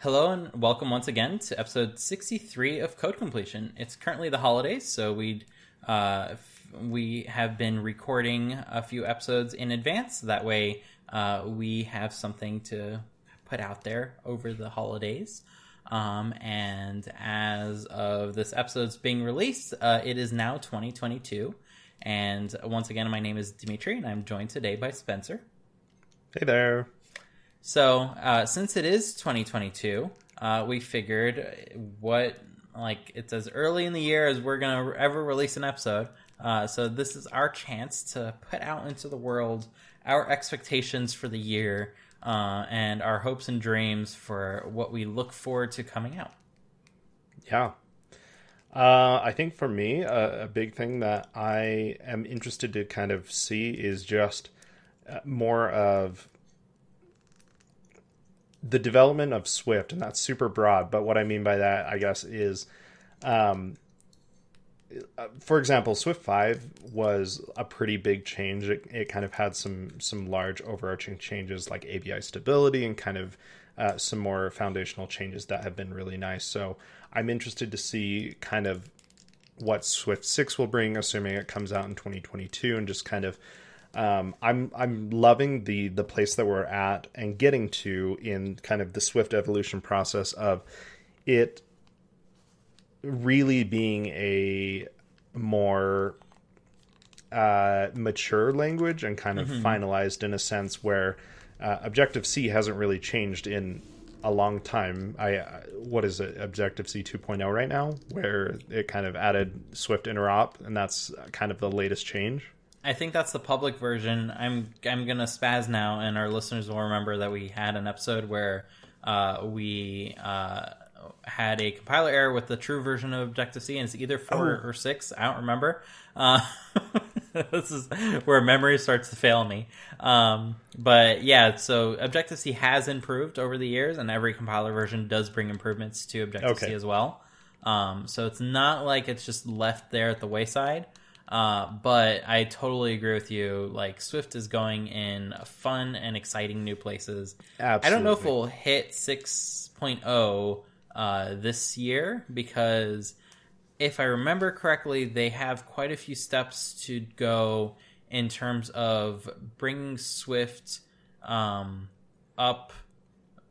Hello and welcome once again to episode 63 of Code Completion. It's currently the holidays, so we uh, f- we have been recording a few episodes in advance. That way, uh, we have something to put out there over the holidays. Um, and as of this episode's being released, uh, it is now 2022. And once again, my name is Dimitri, and I'm joined today by Spencer. Hey there. So, uh, since it is 2022, uh, we figured what, like, it's as early in the year as we're to ever release an episode. Uh, so, this is our chance to put out into the world our expectations for the year uh, and our hopes and dreams for what we look forward to coming out. Yeah. Uh, I think for me, a, a big thing that I am interested to kind of see is just uh, more of the development of Swift, and that's super broad. But what I mean by that, I guess, is, um, uh, for example, Swift Five was a pretty big change. It, it kind of had some some large overarching changes like ABI stability and kind of uh, some more foundational changes that have been really nice. So I'm interested to see kind of what Swift Six will bring, assuming it comes out in 2022, and just kind of um, I'm I'm loving the the place that we're at and getting to in kind of the Swift evolution process of it really being a more uh, mature language and kind of finalized in a sense where uh, Objective C hasn't really changed in a long time. I uh, what is it Objective C 2.0 right now, where it kind of added Swift interop, and that's kind of the latest change. I think that's the public version. I'm I'm gonna spaz now, and our listeners will remember that we had an episode where uh, we uh, had a compiler error with the true version of Objective C, and it's either four Oh. or six. I don't remember. Uh, this is where memory starts to fail me. Um, but yeah, so Objective C has improved over the years, and every compiler version does bring improvements to Objective C Okay. as well. Um, so it's not like it's just left there at the wayside. Uh, but I totally agree with you. Like Swift is going in fun and exciting new places. I don't know if Absolutely. we'll hit 6.0 uh, this year because if I remember correctly, they have quite a few steps to go in terms of bringing Swift um, up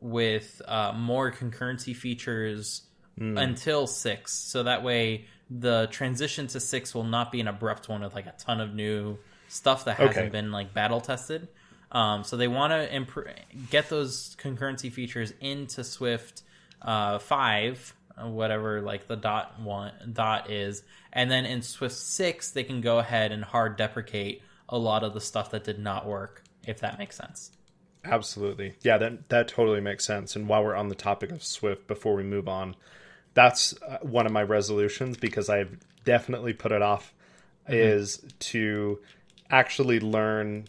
with uh, more concurrency features until six. So that way, the transition to six will not be an abrupt one with like a ton of new stuff that hasn't Okay. been like battle tested. Um, so they want to imp- get those concurrency features into Swift uh, five, whatever like the dot one dot is, and then in Swift six they can go ahead and hard deprecate a lot of the stuff that did not work. If that makes sense. Absolutely. Yeah, that that totally makes sense. And while we're on the topic of Swift, before we move on, that's uh, one of my resolutions because I've definitely put it off is to actually learn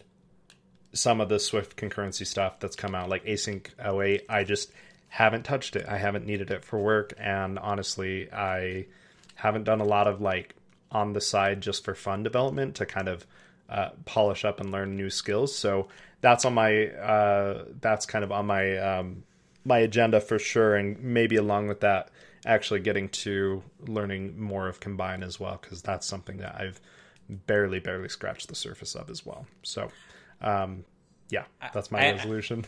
some of the Swift concurrency stuff that's come out, like async await. I just haven't touched it. I haven't needed it for work, and honestly, I haven't done a lot of like on the side just for fun development to kind of uh, polish up and learn new skills. So that's on my uh, that's kind of on my um, my agenda for sure, and maybe along with that, actually getting to learning more of Combine as well, because that's something that I've barely barely scratched the surface of as well. So um, yeah, that's my I- resolution.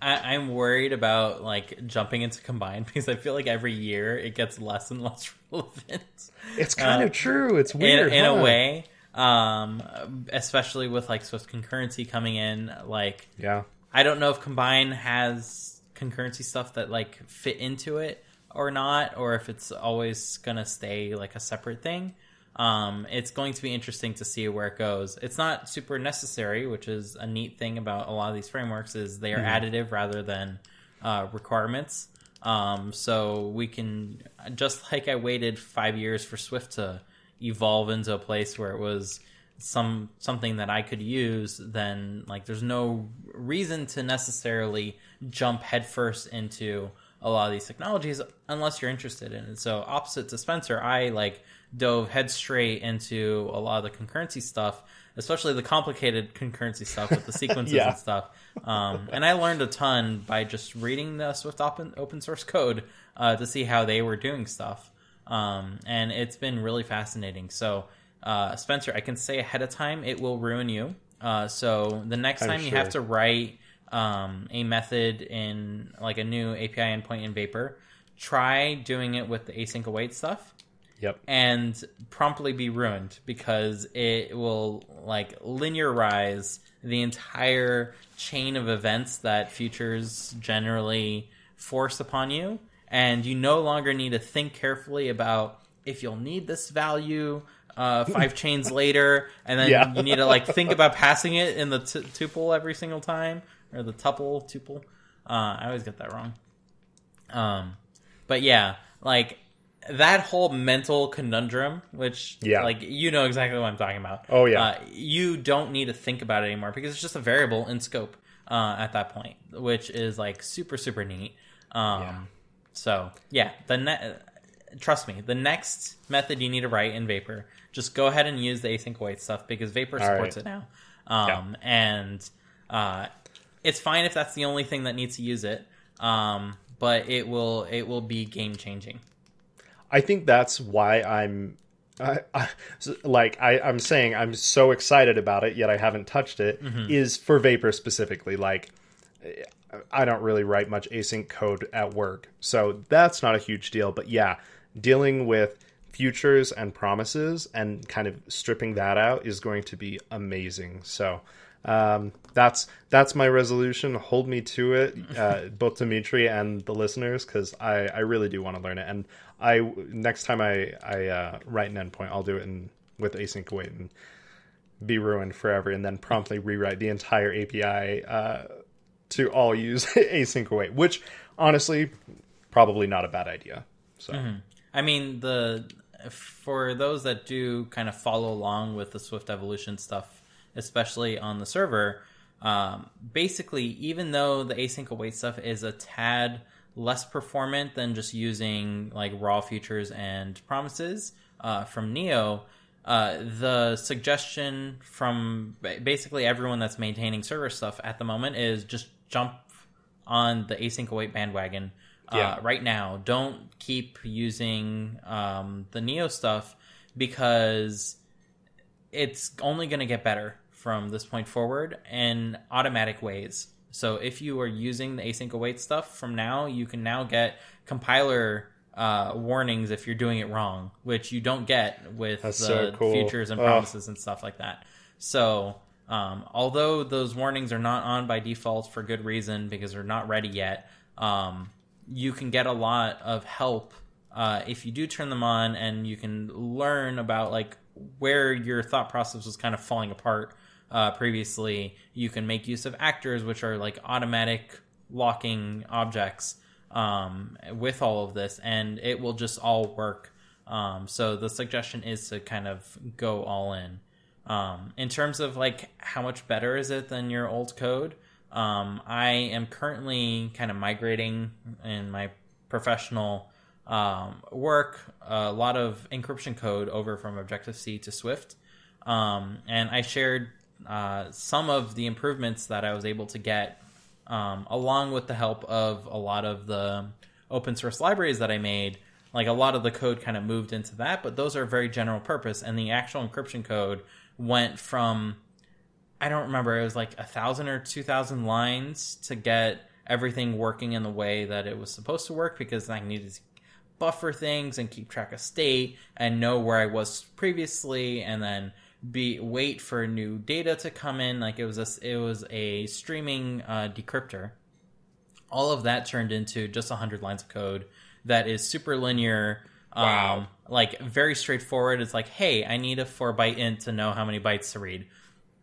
I, I'm worried about like jumping into combine because I feel like every year it gets less and less relevant. It's kind uh, of true. It's weird in huh? a way, um, especially with like Swift concurrency coming in. Like, Yeah. I don't know if combine has concurrency stuff that like fit into it or not, or if it's always gonna stay like a separate thing. Um, it's going to be interesting to see where it goes. It's not super necessary, which is a neat thing about a lot of these frameworks is they are additive rather than uh, requirements. Um, so we can just like I waited five years for Swift to evolve into a place where it was some something that I could use. Then like there's no reason to necessarily jump headfirst into a lot of these technologies unless you're interested in it. So opposite to Spencer, I like dove head straight into a lot of the concurrency stuff, especially the complicated concurrency stuff with the sequences Yeah. and stuff. Um, and I learned a ton by just reading the Swift open, open source code uh, to see how they were doing stuff. Um, and it's been really fascinating. So, uh, Spencer, I can say ahead of time it will ruin you. Uh, so the next I'm time you have to write um, a method in like a new API endpoint in Vapor, try doing it with the async await stuff Yep. and promptly be ruined because it will like linearize the entire chain of events that futures generally force upon you and you no longer need to think carefully about if you'll need this value uh, five chains later and then Yeah. you need to like think about passing it in the t- tuple every single time or the tuple tuple uh, i always get that wrong um, but yeah, like that whole mental conundrum, which Yeah. like you know exactly what I'm talking about. Oh, yeah. uh, you don't need to think about it anymore because it's just a variable in scope uh, at that point, which is like super super neat. Um, Yeah. So yeah, the ne- trust me, the next method you need to write in Vapor, just go ahead and use the async await stuff because Vapor All supports right. it now, um, and uh, it's fine if that's the only thing that needs to use it. Um, but it will it will be game changing. I think that's why I'm I, I, like I, I'm saying I'm so excited about it, yet I haven't touched it. Is for Vapor specifically. Like I don't really write much async code at work, so that's not a huge deal. But yeah, dealing with futures and promises and kind of stripping that out is going to be amazing. So um, that's that's my resolution. Hold me to it, uh, both Dimitri and the listeners, because I, I really do want to learn it. And I next time I I uh, write an endpoint, I'll do it in with async await and be ruined forever, and then promptly rewrite the entire API uh, to all use async await, which honestly probably not a bad idea. So I mean the for those that do kind of follow along with the Swift evolution stuff, especially on the server, um, basically even though the async await stuff is a tad less performant than just using like raw futures and promises uh, from NIO. Uh, the suggestion from basically everyone that's maintaining server stuff at the moment is just jump on the async await bandwagon uh, Yeah. right now. Don't keep using um, the NIO stuff because it's only going to get better from this point forward in automatic ways. So if you are using the async await stuff from now, you can now get compiler uh, warnings if you're doing it wrong, which you don't get with That's the so cool. features and Oh. promises and stuff like that. So um, although those warnings are not on by default for good reason because they're not ready yet, um, you can get a lot of help uh, if you do turn them on, and you can learn about like where your thought process was kind of falling apart uh, previously. You can make use of actors, which are like automatic locking objects um, with all of this, and it will just all work. Um, so the suggestion is to kind of go all in. Um, in terms of like how much better is it than your old code, um, I am currently kind of migrating in my professional um, work a lot of encryption code over from Objective C to Swift, um, and I shared uh, some of the improvements that I was able to get um, along with the help of a lot of the open source libraries that I made. Like a lot of the code kind of moved into that, but those are very general purpose, and the actual encryption code went from I don't remember. It was like a thousand or two thousand lines to get everything working in the way that it was supposed to work because I needed to buffer things and keep track of state and know where I was previously and then be wait for new data to come in. Like it was a it was a streaming uh, decryptor. All of that turned into just hundred lines of code that is super linear. Wow. Um, like very straightforward. It's like, hey, I need a four byte int to know how many bytes to read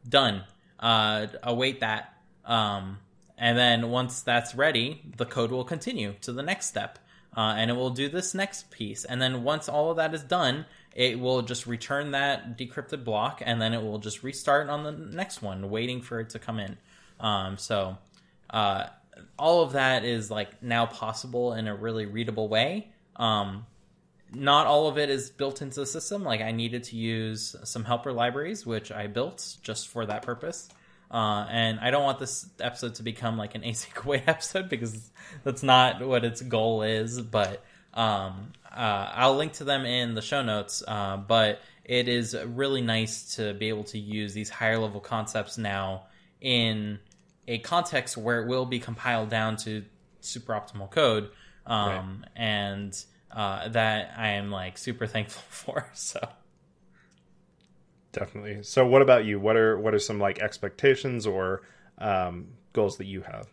done. Uh, await that. Um, and then once that's ready, the code will continue to the next step. Uh, and it will do this next piece. And then once all of that is done, it will just return that decrypted block and then it will just restart on the next one, waiting for it to come in. Um, so uh, all of that is like now possible in a really readable way. Um, not all of it is built into the system. Like I needed to use some helper libraries, which I built just for that purpose. Uh, and I don't want this episode to become like an async await episode because that's not what its goal is. But um, uh, I'll link to them in the show notes. Uh, but it is really nice to be able to use these higher level concepts now in a context where it will be compiled down to super optimal code. Um, right. And uh, that I am like super thankful for. So definitely. So what about you? What are what are some like expectations or um, goals that you have?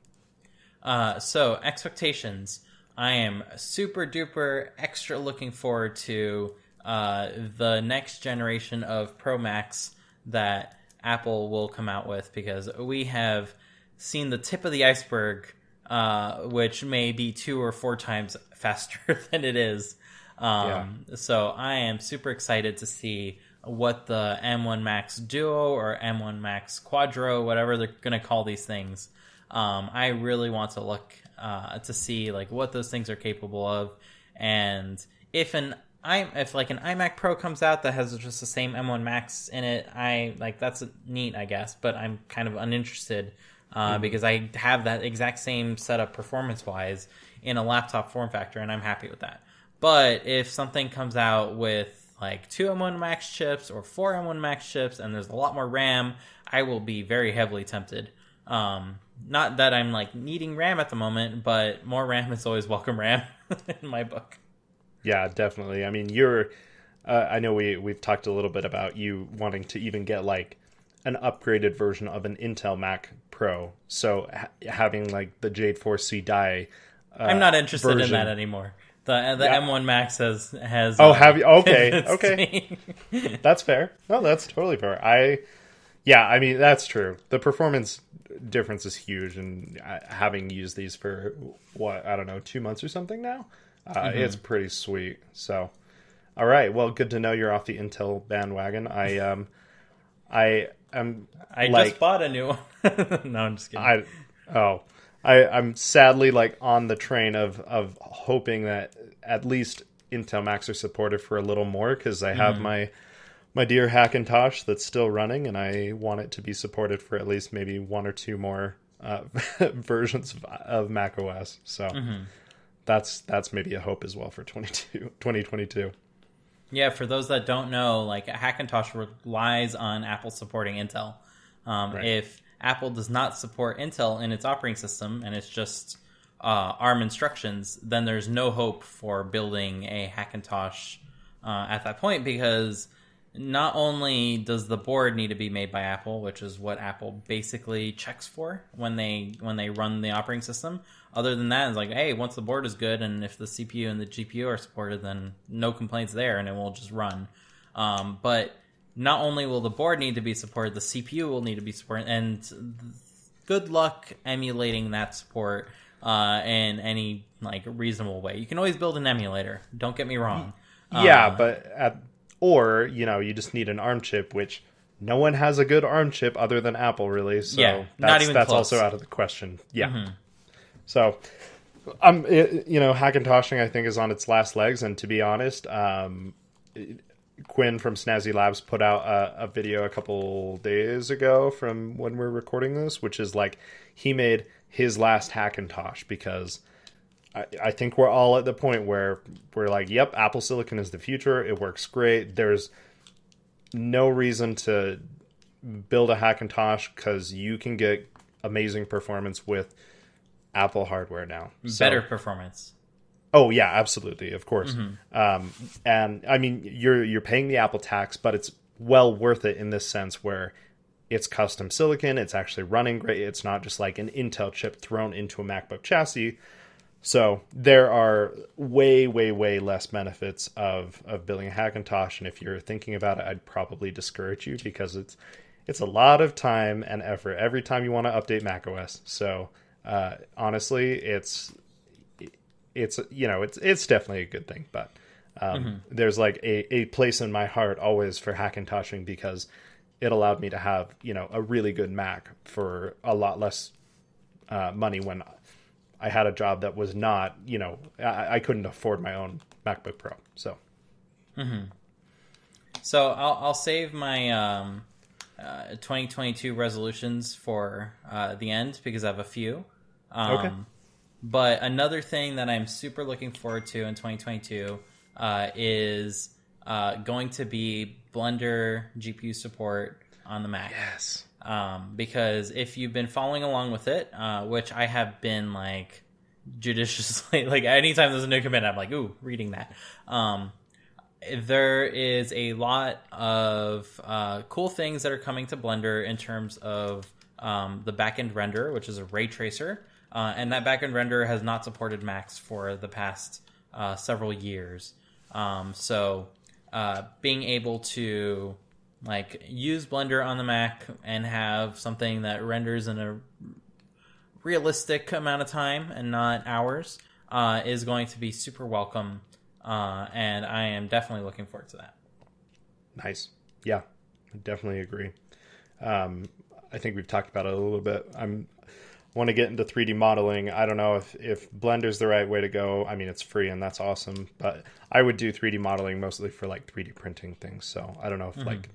Uh, so expectations. I am super duper extra looking forward to uh, the next generation of Pro Max that Apple will come out with because we have seen the tip of the iceberg, uh, which may be two or four times faster than it is. Um, yeah. So I am super excited to see what the M1 Max Duo or M1 Max Quadro, whatever they're going to call these things. Um, I really want to look uh, to see like what those things are capable of, and if an I if like an iMac Pro comes out that has just the same M1 Max in it, I like that's neat, I guess. But I'm kind of uninterested uh, mm-hmm. because I have that exact same setup performance wise in a laptop form factor, and I'm happy with that. But if something comes out with like two M1 Max chips or four M1 Max chips, and there's a lot more RAM, I will be very heavily tempted. Um, not that I'm like needing RAM at the moment, but more RAM is always welcome RAM in my book. Yeah, definitely. I mean, you're. Uh, I know we we've talked a little bit about you wanting to even get like an upgraded version of an Intel Mac Pro. So ha- having like the Jade 4C die. Uh, I'm not interested version. in that anymore. The the yeah. M1 Max has has. Oh, uh, have you? Okay, okay, that's fair. No, that's totally fair. I, yeah, I mean that's true. The performance difference is huge, and uh, having used these for what I don't know two months or something now, uh, mm-hmm. it's pretty sweet. So, all right, well, good to know you're off the Intel bandwagon. I um, I am. I like, just bought a new one. no, I'm just kidding. I oh. I, I'm sadly like on the train of of hoping that at least Intel Macs are supported for a little more because I have mm. my my dear Hackintosh that's still running, and I want it to be supported for at least maybe one or two more uh, versions of, of Mac OS. So mm-hmm. that's that's maybe a hope as well for 2022. Yeah, for those that don't know, like Hackintosh relies on Apple supporting Intel. Um, right. If Apple does not support Intel in its operating system and it's just uh, ARM instructions, then there's no hope for building a Hackintosh uh, at that point because not only does the board need to be made by Apple, which is what Apple basically checks for when they when they run the operating system. Other than that, it's like, hey, once the board is good and if the CPU and the GPU are supported, then no complaints there, and it will just run. Um, but not only will the board need to be supported, the CPU will need to be supported, and good luck emulating that support uh, in any like reasonable way. You can always build an emulator. Don't get me wrong. Yeah, uh, but at, or you know you just need an ARM chip, which no one has a good ARM chip other than Apple, really. So yeah, that's, not even that's close. also out of the question. Yeah. Mm-hmm. So, um, it, you know, Hackintoshing I think is on its last legs, and to be honest, um, Quinn from Snazzy Labs put out a, a, video a couple days ago from when we're recording this, which is like he made his last Hackintosh because I, I think we're all at the point where we're like, yep, Apple Silicon is the future. It works great. There's no reason to build a Hackintosh because you can get amazing performance with Apple hardware now. Better so, performance. Oh yeah, absolutely, of course. Mm-hmm. Um, and I mean, you're you're paying the Apple tax, but it's well worth it in this sense where it's custom silicon. It's actually running great. It's not just like an Intel chip thrown into a MacBook chassis. So there are way, way, way less benefits of of building a Hackintosh. And if you're thinking about it, I'd probably discourage you because it's it's a lot of time and effort every time you want to update macOS. So uh, honestly, it's it's you know it's it's definitely a good thing, but um, mm-hmm. there's like a, a place in my heart always for Hackintoshing because it allowed me to have you know a really good Mac for a lot less uh, money when I had a job that was not, you know, I, I couldn't afford my own MacBook Pro. So So I'll, I'll save my um, uh, 2022 resolutions for uh, the end because I have a few. Um, Okay. But another thing that I'm super looking forward to in 2022 uh, is uh, going to be Blender GPU support on the Mac. yes, um, because if you've been following along with it, uh, which I have been like judiciously, like anytime there's a new command, I'm like, ooh, reading that. Um, there is a lot of uh, cool things that are coming to Blender in terms of um, the backend render, which is a ray tracer, uh, and that backend render has not supported Macs for the past uh, several years. Um, so uh, being able to like use Blender on the Mac and have something that renders in a realistic amount of time and not hours uh, is going to be super welcome. Uh, and I am definitely looking forward to that. nice. Yeah, I definitely agree. Um, I think we've talked about it a little bit. I'm want to get into 3D modeling. I don't know if if Blender's the right way to go. I mean, it's free and that's awesome, but I would do 3D modeling mostly for like 3D printing things. So I don't know if like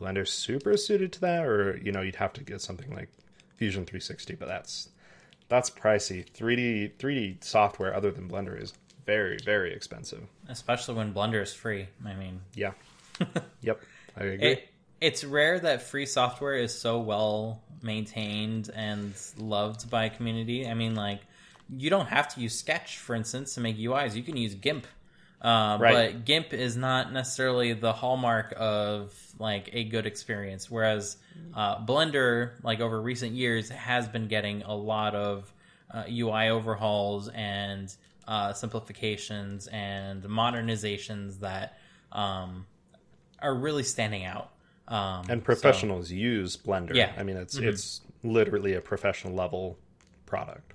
Blender's super suited to that, or you know, you'd have to get something like Fusion 360, but that's that's pricey. 3D 3D software other than Blender is very very expensive. Especially when Blender is free. I mean, Yeah. yep. I agree. it, it's rare that free software is so well maintained and loved by a community. I mean, like, you don't have to use Sketch, for instance, to make UIs. You can use GIMP. Uh, Right. But GIMP is not necessarily the hallmark of like a good experience. Whereas uh, Blender, like over recent years, has been getting a lot of uh, UI overhauls and uh, simplifications and modernizations that um, are really standing out. Um, and so- professionals use Blender. Yeah. I mean, it's it's literally a professional level product.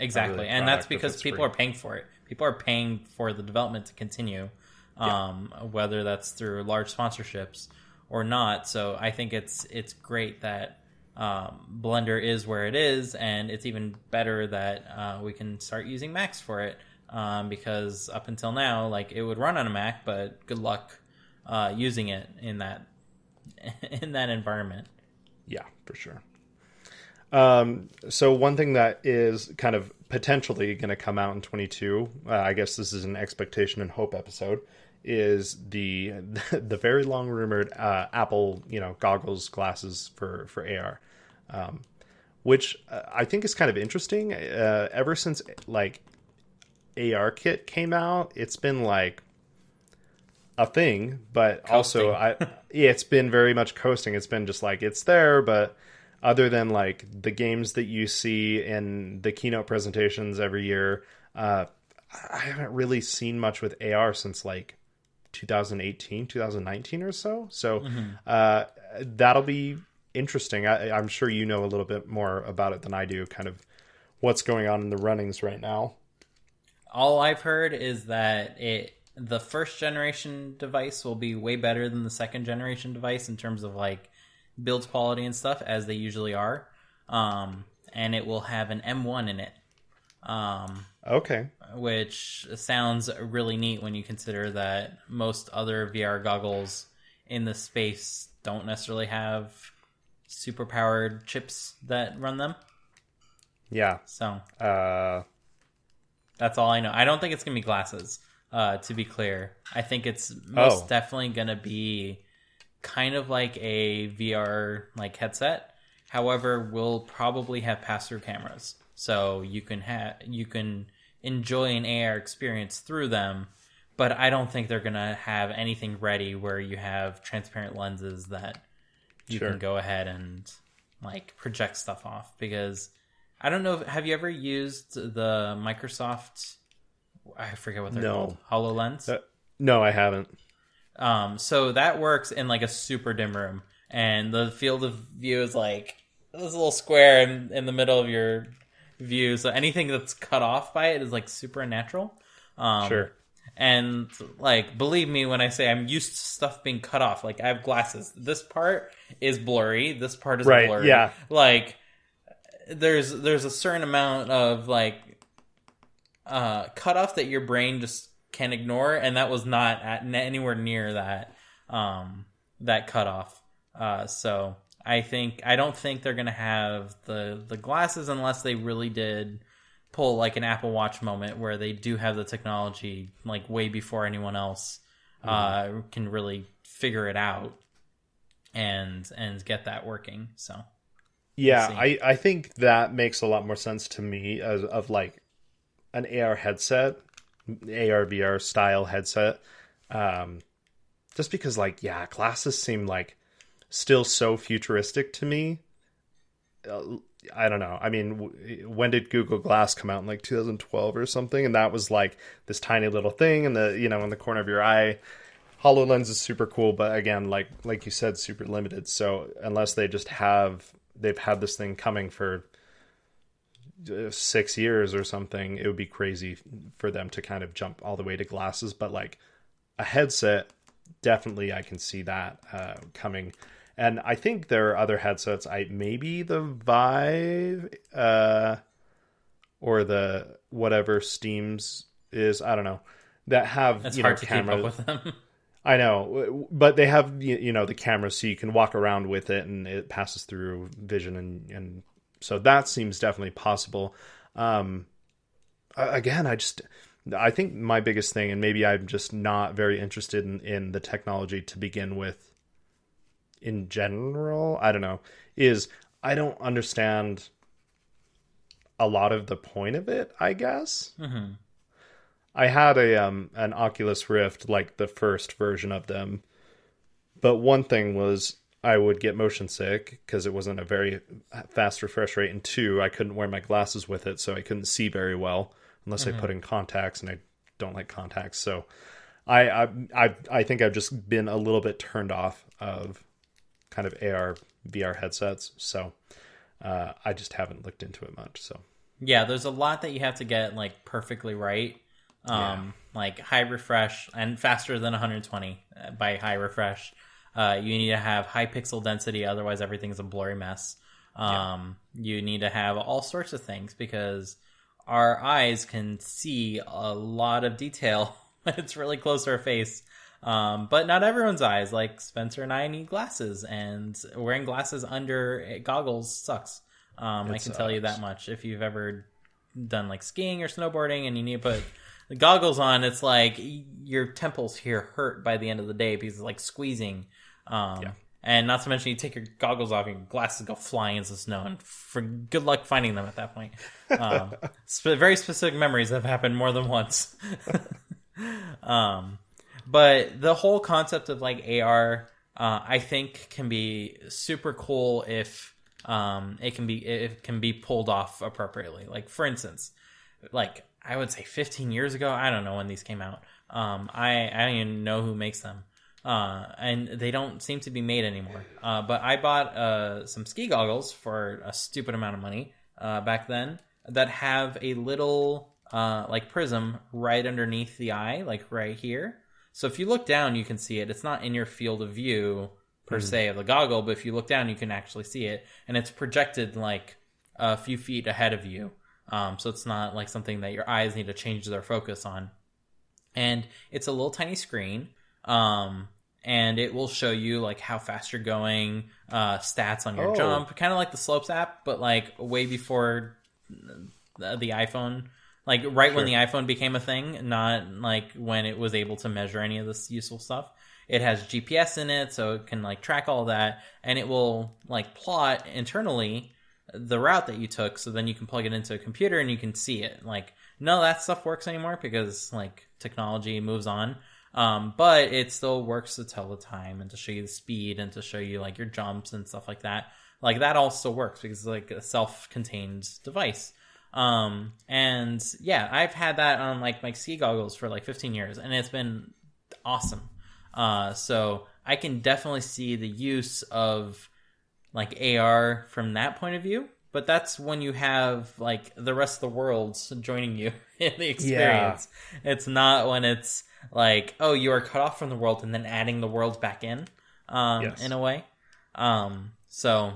Exactly, really and that's product because people free. are paying for it. People are paying for the development to continue, um, whether that's through large sponsorships or not. So I think it's it's great that um, Blender is where it is, and it's even better that uh, we can start using Macs for it. Um, because up until now, like it would run on a Mac, but good luck uh, using it in that in that environment. Yeah, for sure. Um, so one thing that is kind of potentially going to come out in 22, uh, I guess this is an expectation and hope episode, is the the very long rumored uh, Apple, you know, goggles glasses for for AR, um, which uh, I think is kind of interesting. Uh, ever since like AR Kit came out, it's been like a thing, but also I yeah, it's been very much coasting. It's been just like it's there, but other than like the games that you see in the keynote presentations every year, uh, I haven't really seen much with AR since like 2018, 2019 or so. So uh, that'll be interesting. I, I'm sure you know a little bit more about it than I do. Kind of what's going on in the runnings right now. All I've heard is that it the first generation device will be way better than the second generation device in terms of like build quality and stuff, as they usually are. Um, and it will have an M1 in it, um, Okay. which sounds really neat when you consider that most other VR goggles in the space don't necessarily have super powered chips that run them. Yeah. So Uh, That's all I know. I don't think it's gonna be glasses. Uh, to be clear, I think it's most Oh. definitely gonna be kind of like a VR like headset. However, we'll probably have pass through cameras, so you can have you can enjoy an AR experience through them. But I don't think they're gonna have anything ready where you have transparent lenses that you Sure. can go ahead and like project stuff off because I don't know. if- Have you ever used the Microsoft? I forget what they're No. called. Hololens. uh, no, I haven't. Um, so that works in like a super dim room, and the field of view is like this little square in, in the middle of your view. So anything that's cut off by it is like super unnatural. Um, Sure. And like, believe me when I say I'm used to stuff being cut off. Like I have glasses. This part is blurry. This part is Right, blurry. yeah. Like there's there's a certain amount of like uh cutoff that your brain just can ignore, and that was not at anywhere near that um that cutoff. Uh, so I think I don't think they're gonna have the the glasses unless they really did pull like an Apple Watch moment where they do have the technology like way before anyone else uh, can really figure it out and and get that working. So Yeah. I, I think that makes a lot more sense to me as of like an AR headset, AR VR style headset. Um, just because like yeah, glasses seem like still so futuristic to me. Uh, I don't know. I mean, w- when did Google Glass come out in like 2012 or something? And that was like this tiny little thing in the you know in the corner of your eye. Hololens is super cool, but again, like like you said, super limited. So unless they just have they've had this thing coming for six years or something, it would be crazy for them to kind of jump all the way to glasses. But like a headset, definitely I can see that uh, coming. And I think there are other headsets. I maybe the Vive uh, or the whatever Steam's is. I don't know that have it's you hard know to cameras. keep up with them. I know, but they have you know the camera, so you can walk around with it, and it passes through vision, and and so that seems definitely possible. Um, again, I just I think my biggest thing, and maybe I'm just not very interested in in the technology to begin with. In general, I don't know, is I don't understand a lot of the point of it. I guess. hmm I had a um an Oculus Rift like the first version of them. But one thing was I would get motion sick because it wasn't a very fast refresh rate and two I couldn't wear my glasses with it so I couldn't see very well unless I put in contacts and I don't like contacts. So I I I I think I've just been a little bit turned off of kind of AR VR headsets. So uh, I just haven't looked into it much. So Yeah, there's a lot that you have to get like perfectly right. Um, like high refresh and faster than 120 uh, by high refresh. Uh, you need to have high pixel density, otherwise everything's a blurry mess. Um, you need to have all sorts of things because our eyes can see a lot of detail when it's really close to our face. Um, but not everyone's eyes. Like Spencer and I need glasses, and wearing glasses under goggles sucks. Um, I can tell you that much. If you've ever done like skiing or snowboarding and you need to put the goggles on, it's like your temples here hurt by the end of the day because it's like squeezing. Um, Yeah. And not to mention, you take your goggles off, and your glasses go flying into the snow, and for good luck finding them at that point. Um, sp- very specific memories have happened more than once. um, but the whole concept of like AR, uh, I think, can be super cool if um, it can be it can be pulled off appropriately. Like for instance, like I would say 15 years ago, I don't know when these came out. Um, I I don't even know who makes them, uh, and they don't seem to be made anymore. Uh, but I bought uh, some ski goggles for a stupid amount of money uh, back then that have a little uh, like prism right underneath the eye, like right here. So if you look down, you can see it. It's not in your field of view per se of the goggle, but if you look down, you can actually see it, and it's projected like a few feet ahead of you. Um, so it's not like something that your eyes need to change their focus on. And it's a little tiny screen, um, and it will show you like how fast you're going, uh, stats on your Oh. jump, kind of like the Slopes app, but like way before the, the iPhone. Like right when the iPhone became a thing, not like when it was able to measure any of this useful stuff. It has GPS in it, so it can like track all that, and it will like plot internally the route that you took so then you can plug it into a computer and you can see it like no, that stuff works anymore because like technology moves on um, but it still works to tell the time and to show you the speed and to show you like your jumps and stuff like that. Like that still works because it's like a self-contained device. Um, and yeah i've had that on like my ski goggles for like 15 years and it's been awesome. Uh, so i can definitely see the use of like AR from that point of view. But that's when you have like the rest of the world joining you in the experience. Yeah. It's not when it's like, oh, you are cut off from the world and then adding the world back in, um, Yes. in a way. Um, so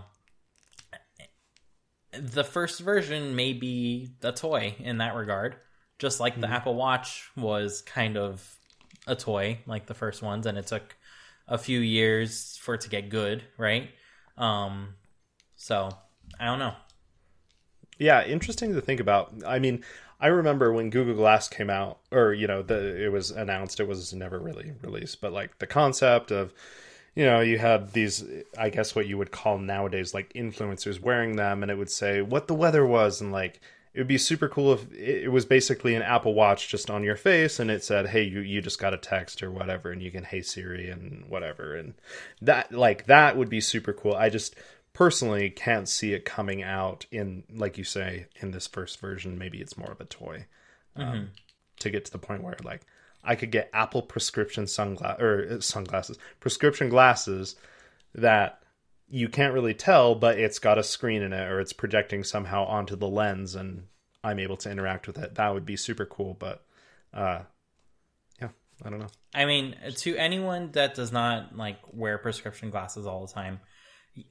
the first version may be a toy in that regard, just like the Apple Watch was kind of a toy, like the first ones, and it took a few years for it to get good, right? Um, so I don't know. Yeah, interesting to think about. I mean, I remember when Google Glass came out, or you know, the it was announced. It was never really released, but like the concept of, you know, you had these, I guess what you would call nowadays like influencers wearing them, and it would say what the weather was, and like it would be super cool if it was basically an Apple Watch just on your face, and it said, "Hey, you you just got a text or whatever," and you can Hey Siri and whatever, and that like that would be super cool. I just personally can't see it coming out in like you say in this first version maybe it's more of a toy. Um, to get to the point where like i could get apple prescription sunglass or uh, sunglasses prescription glasses that you can't really tell but it's got a screen in it or it's projecting somehow onto the lens and i'm able to interact with it. That would be super cool but uh yeah i don't know. I mean, to anyone that does not like wear prescription glasses all the time,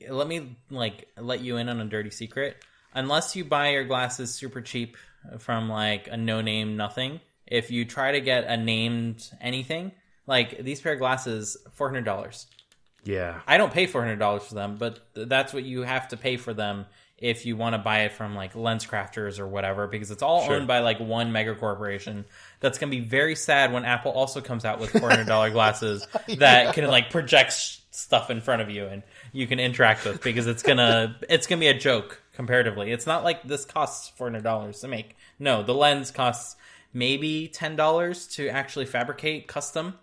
let me like let you in on a dirty secret. Unless you buy your glasses super cheap from like a no name nothing, if you try to get a named anything, like these pair of glasses, four hundred dollars. yeah I don't pay four hundred dollars for them, but th- that's what you have to pay for them if you want to buy it from like LensCrafters or whatever, because it's all Sure. owned by like one mega corporation. That's gonna be very sad when Apple also comes out with four hundred dollar glasses that can like project stuff in front of you and you can interact with because it's gonna it's gonna be a joke comparatively. It's not like this costs four hundred dollars to make. No, the lens costs maybe ten dollars to actually fabricate custom.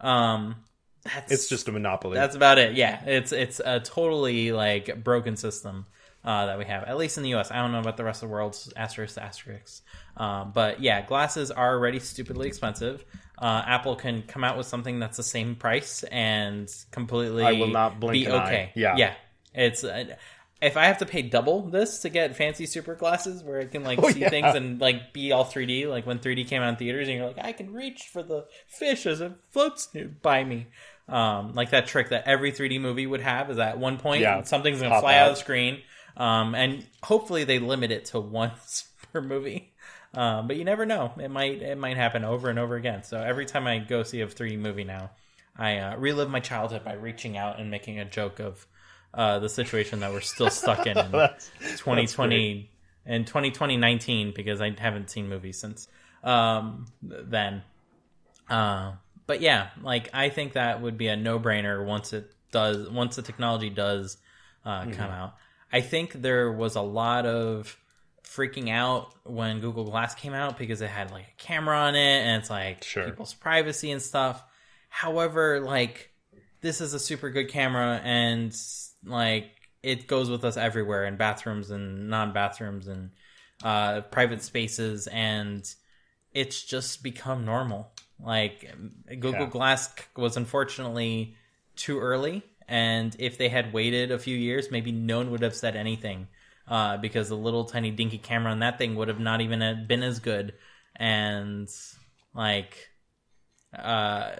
Um, that's it's just a monopoly that's about it. Yeah, it's it's a totally like broken system uh, that we have, at least in the U.S. I don't know about the rest of the world. Asterisk, asterisk. Um, but yeah, glasses are already stupidly expensive. Uh, Apple can come out with something that's the same price and completely I will not blink be an eye. okay. Yeah. yeah. It's uh, if I have to pay double this to get fancy super glasses where I can like Oh, see yeah. things and like be all 3D, like when 3D came out in theaters, and you're like, I can reach for the fish as it floats by me. Um, like that trick that every 3D movie would have is that at one point Yeah. something's gonna fly out out. of the screen, um, and hopefully they limit it to once per movie. Um, but you never know; it might it might happen over and over again. So every time I go see a 3D movie now, I uh, relive my childhood by reaching out and making a joke of uh, the situation that we're still stuck in in That's- 2020 and 2019 because I haven't seen movies since um, then. Uh, but yeah, like I think that would be a no-brainer once it does once the technology does uh, come out. I think there was a lot of freaking out when Google Glass came out because it had like a camera on it and it's like Sure. people's privacy and stuff. However, like this is a super good camera and like it goes with us everywhere in bathrooms and non-bathrooms and uh, private spaces and it's just become normal. Like Google Yeah. Glass was unfortunately too early, and if they had waited a few years, maybe no one would have said anything uh, because the little tiny dinky camera on that thing would have not even uh, been as good, and like uh,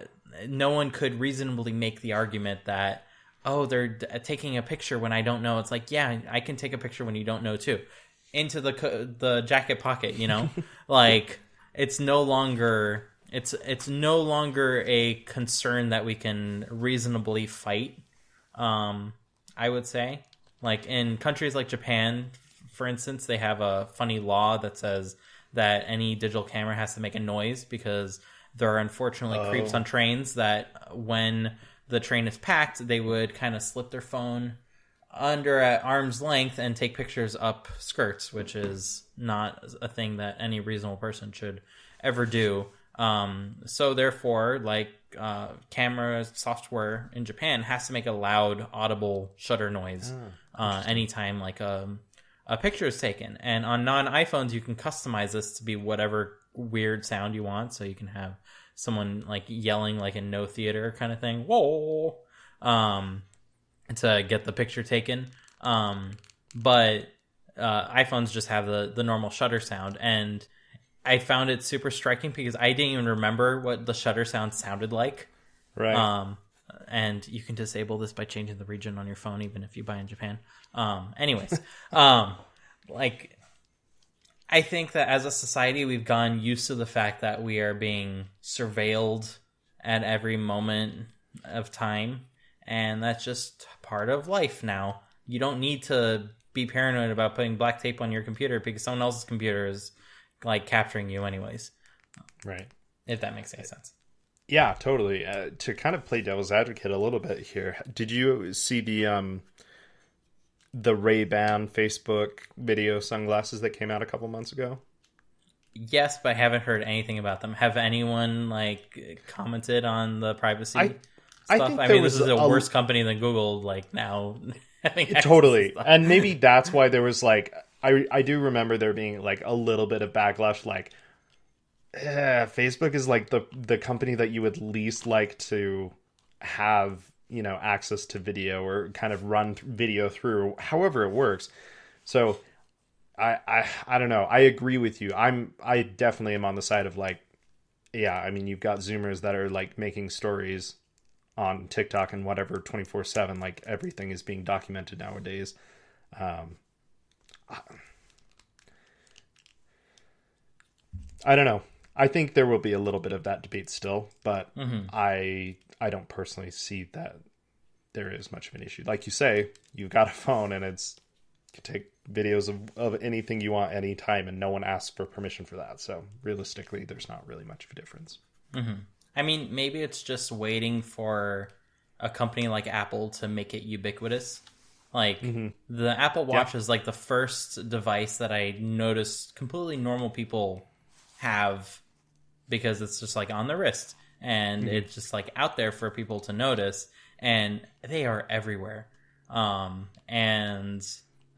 no one could reasonably make the argument that oh they're d- taking a picture when I don't know. It's like yeah, I can take a picture when you don't know too. Into the co- the jacket pocket, you know, like it's no longer it's it's no longer a concern that we can reasonably fight. Um, I would say, like in countries like Japan, for instance, they have a funny law that says that any digital camera has to make a noise because there are unfortunately creeps on trains that when the train is packed, they would kind of slip their phone under at arm's length and take pictures up skirts, which is not a thing that any reasonable person should ever do. Um, so therefore, like uh, camera software in Japan has to make a loud, audible shutter noise uh, anytime like a a picture is taken. And on non iPhones, you can customize this to be whatever weird sound you want. So you can have someone like yelling like in no theater kind of thing. Whoa. Um, to get the picture taken. Um, but uh, iPhones just have the the normal shutter sound, and I found it super striking because I didn't even remember what the shutter sound sounded like. right Um, and you can disable this by changing the region on your phone, even if you buy in Japan. Um, anyways, um, like I think that as a society we've gone used to the fact that we are being surveilled at every moment of time and that's just part of life now. You don't need to be paranoid about putting black tape on your computer because someone else's computer is like capturing you anyways. Right. If that makes any sense. Yeah, totally. Uh, to kind of play devil's advocate a little bit here, did you see the um the Ray Ban Facebook video sunglasses that came out a couple months ago? Yes, but I haven't heard anything about them. Have anyone like commented on the privacy I, stuff? I, I, think mean, there this is a, a- worse company than Google. Like now, to totally and maybe that's why there was like i i do remember there being like a little bit of backlash like facebook is like the the company that you would least like to have you know access to video or kind of run video through however it works so I, I i don't know i agree with you i'm i definitely am on the side of like yeah i mean you've got zoomers that are like making stories on TikTok and whatever 24 7. Like everything is being documented nowadays. Um, I don't know. I think there will be a little bit of that debate still, but mm-hmm. I I don't personally see that there is much of an issue. Like you say, you've got a phone and it's you can take videos of, of anything you want anytime and no one asks for permission for that. So realistically there's not really much of a difference. Mm-hmm. I mean, maybe it's just waiting for a company like Apple to make it ubiquitous. Like mm-hmm. the Apple Watch is like the first device that I noticed completely normal people have because it's just like on the wrist and it's just like out there for people to notice and they are everywhere. Um and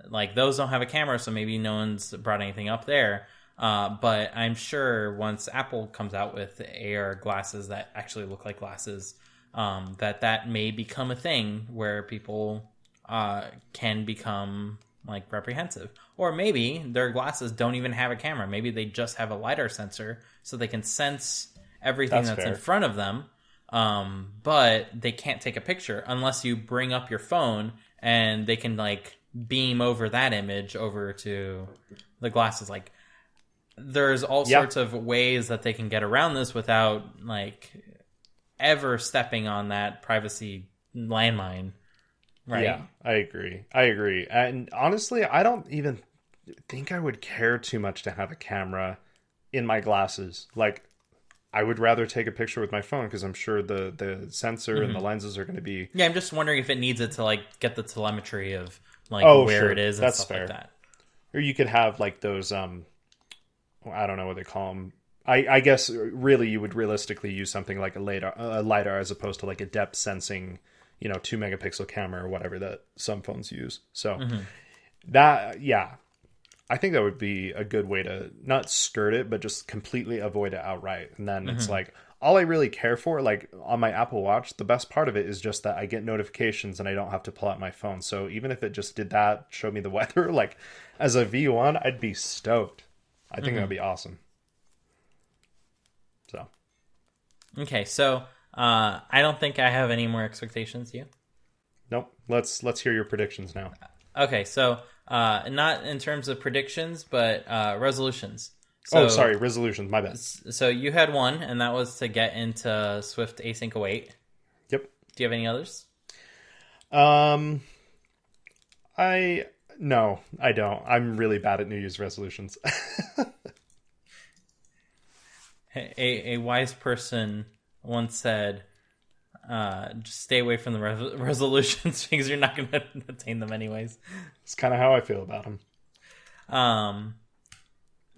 like those don't have a camera so maybe no one's brought anything up there. Uh, but I'm sure once Apple comes out with AR glasses that actually look like glasses, um, that that may become a thing where people uh, can become like reprehensive, or maybe their glasses don't even have a camera. Maybe they just have a lidar sensor, so they can sense everything That's that's, in front of them. Um, but they can't take a picture unless you bring up your phone and they can like beam over that image over to the glasses. Like there's all Yeah. sorts of ways that they can get around this without like ever stepping on that privacy landmine. Right. Yeah, I agree. I agree. And honestly, I don't even think I would care too much to have a camera in my glasses. Like I would rather take a picture with my phone because I'm sure the the sensor and the lenses are going to be Yeah, I'm just wondering if it needs it to like get the telemetry of like Oh, where sure. it is and That's stuff fair. like that. or you could have like those um I don't know what they call them. I, I guess really you would realistically use something like a lidar, a lidar as opposed to like a depth sensing, you know, two megapixel camera or whatever that some phones use. So mm-hmm. that yeah, I think that would be a good way to not skirt it, but just completely avoid it outright. And then it's mm-hmm. like all I really care for, like on my Apple Watch, the best part of it is just that I get notifications and I don't have to pull out my phone. So even if it just did that, show me the weather, like as a V1, I'd be stoked. I think that'd mm-hmm. be awesome. So Okay, so uh, I don't think I have any more expectations. You? nope. Let's let's hear your predictions now. Okay, so uh, not in terms of predictions, but uh, resolutions. So, oh, sorry, resolutions. My bad. So you had one, and that was to get into Swift Async Await. Yep. Do you have any others? Um, I no, I don't. I'm really bad at New Year's resolutions. A, a wise person once said, uh, "Just stay away from the res- resolutions because you're not going to attain them anyways." it's kind of how I feel about them. Um,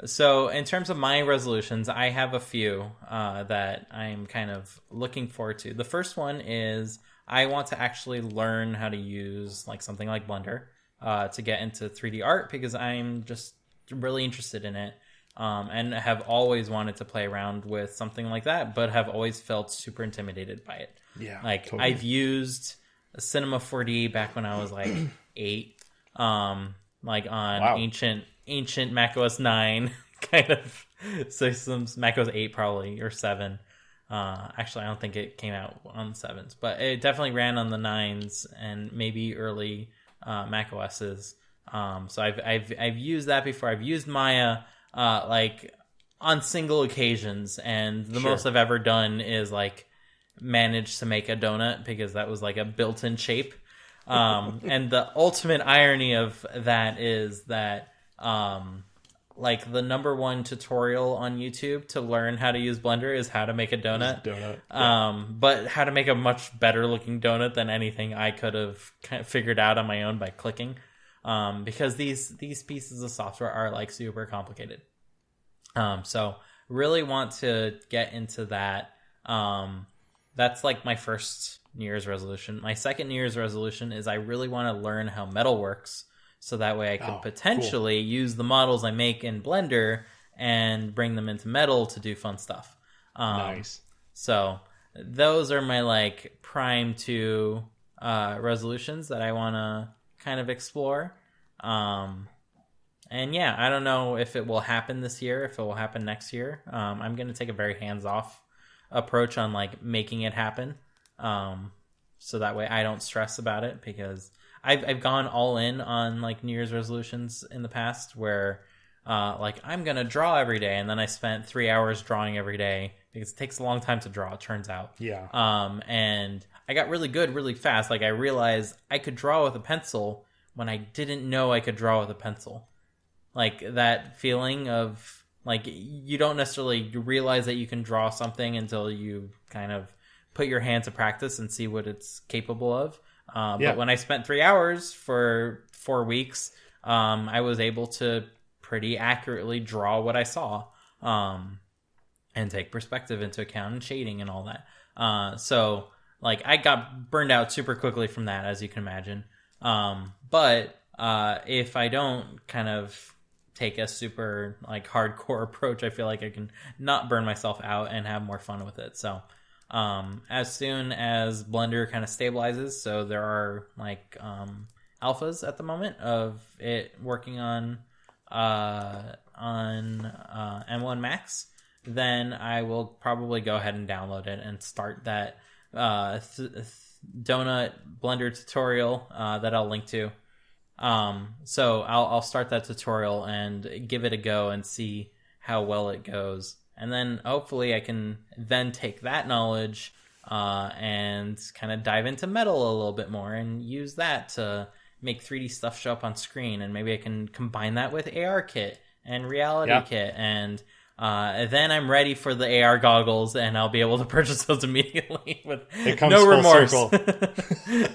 so in terms of my resolutions, I have a few uh, that I'm kind of looking forward to. The first one is I want to actually learn how to use like something like Blender uh, to get into 3D art because I'm just really interested in it. Um, and have always wanted to play around with something like that, but have always felt super intimidated by it. Yeah, Like totally. I've used Cinema 4D back when I was like eight, um, like on Wow. ancient ancient Mac OS nine kind of systems, Mac OS eight probably or seven. Uh, actually, I don't think it came out on the sevens, but it definitely ran on the nines and maybe early uh, Mac OSs. Um, so I've I've I've used that before. I've used Maya uh, like on single occasions, and the Sure. most I've ever done is like manage to make a donut because that was like a built-in shape. Um, and the ultimate irony of that is that um, like the number one tutorial on YouTube to learn how to use Blender is how to make a donut. Donut. Um, but how to make a much better looking donut than anything I could have kind of figured out on my own by clicking. Um, because these these pieces of software are like super complicated. Um, so really want to get into that. Um, that's like my first New Year's resolution. My second New Year's resolution is I really want to learn how metal works, so that way I could Oh, cool. potentially use the models I make in Blender and bring them into metal to do fun stuff. Um, nice. so those are my like prime two uh, resolutions that I want to kind of explore. Um, and yeah, I don't know if it will happen this year, if it will happen next year. Um, I'm going to take a very hands off approach on like making it happen. Um, so that way I don't stress about it because I've, I've gone all in on like New Year's resolutions in the past where uh, like I'm gonna draw every day, and then I spent three hours drawing every day because it takes a long time to draw. It turns out. Yeah. Um, and I got really good really fast. Like I realized I could draw with a pencil when I didn't know I could draw with a pencil. Like that feeling of like you don't necessarily realize that you can draw something until you kind of put your hand to practice and see what it's capable of. Uh, Yeah. But when I spent three hours for four weeks, um, I was able to pretty accurately draw what I saw um, and take perspective into account and shading and all that. Uh, so, like, I got burned out super quickly from that, as you can imagine. Um, but uh, if I don't kind of take a super like hardcore approach, I feel like I can not burn myself out and have more fun with it. So, um, as soon as Blender kind of stabilizes, so there are like um, alphas at the moment of it working on uh, on uh, M1 Max, then I will probably go ahead and download it and start that uh, th- th- donut Blender tutorial uh, that I'll link to. Um, so I'll, I'll start that tutorial and give it a go and see how well it goes. And then hopefully I can then take that knowledge uh, and kind of dive into metal a little bit more and use that to make 3D stuff show up on screen. And maybe I can combine that with AR Kit and Reality Yeah. Kit. And uh, then I'm ready for the AR goggles and I'll be able to purchase those immediately with It comes no remorse. circle.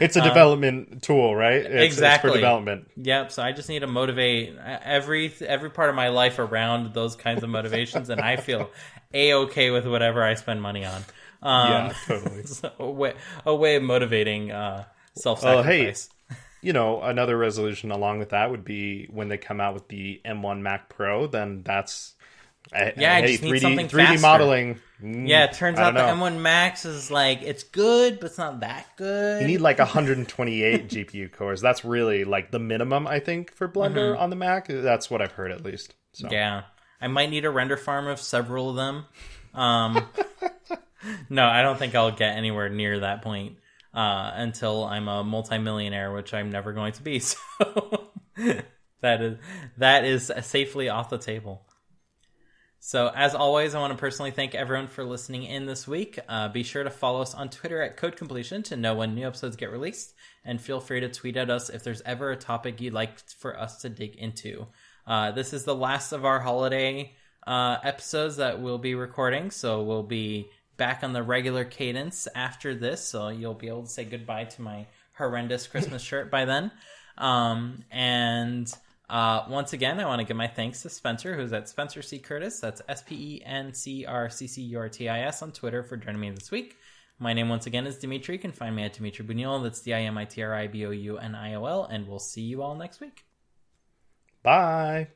It's a development tool, right? It's, Uh, exactly. It's for development. Yep. So I just need to motivate every every part of my life around those kinds of motivations, and I feel a okay with whatever I spend money on. Um, yeah, totally. so a way a way of motivating uh, self hey, sacrifice. You know, another resolution along with that would be when they come out with the M1 Mac Pro, then that's eh, Yeah, I just 3D something 3D faster. modeling. mm, yeah, it turns I out the. M1 Max is like it's good, but it's not that good. You need like 128 GPU cores. That's really like the minimum, I think, for Blender on the Mac. That's what I've heard at least. So Mm-hmm. Yeah, I might need a render farm of several of them. Um, no, I don't think I'll get anywhere near that point uh, until I'm a multimillionaire, which I'm never going to be. So that is that is safely off the table. So, as always, I want to personally thank everyone for listening in this week. Uh, be sure to follow us on Twitter at Code Completion to know when new episodes get released, and feel free to tweet at us if there's ever a topic you'd like for us to dig into. Uh, this is the last of our holiday uh, episodes that we'll be recording, so we'll be back on the regular cadence after this. So you'll be able to say goodbye to my horrendous Christmas shirt by then. Um, and uh, once again, I want to give my thanks to Spencer, who's at Spencer C. Curtis. That's S P E N C R C C U R T I S on Twitter for joining me this week. My name once again is Dimitri. You can find me at Dimitri Bouniol. That's D I M I T R I B O U N I O L. And we'll see you all next week. bye.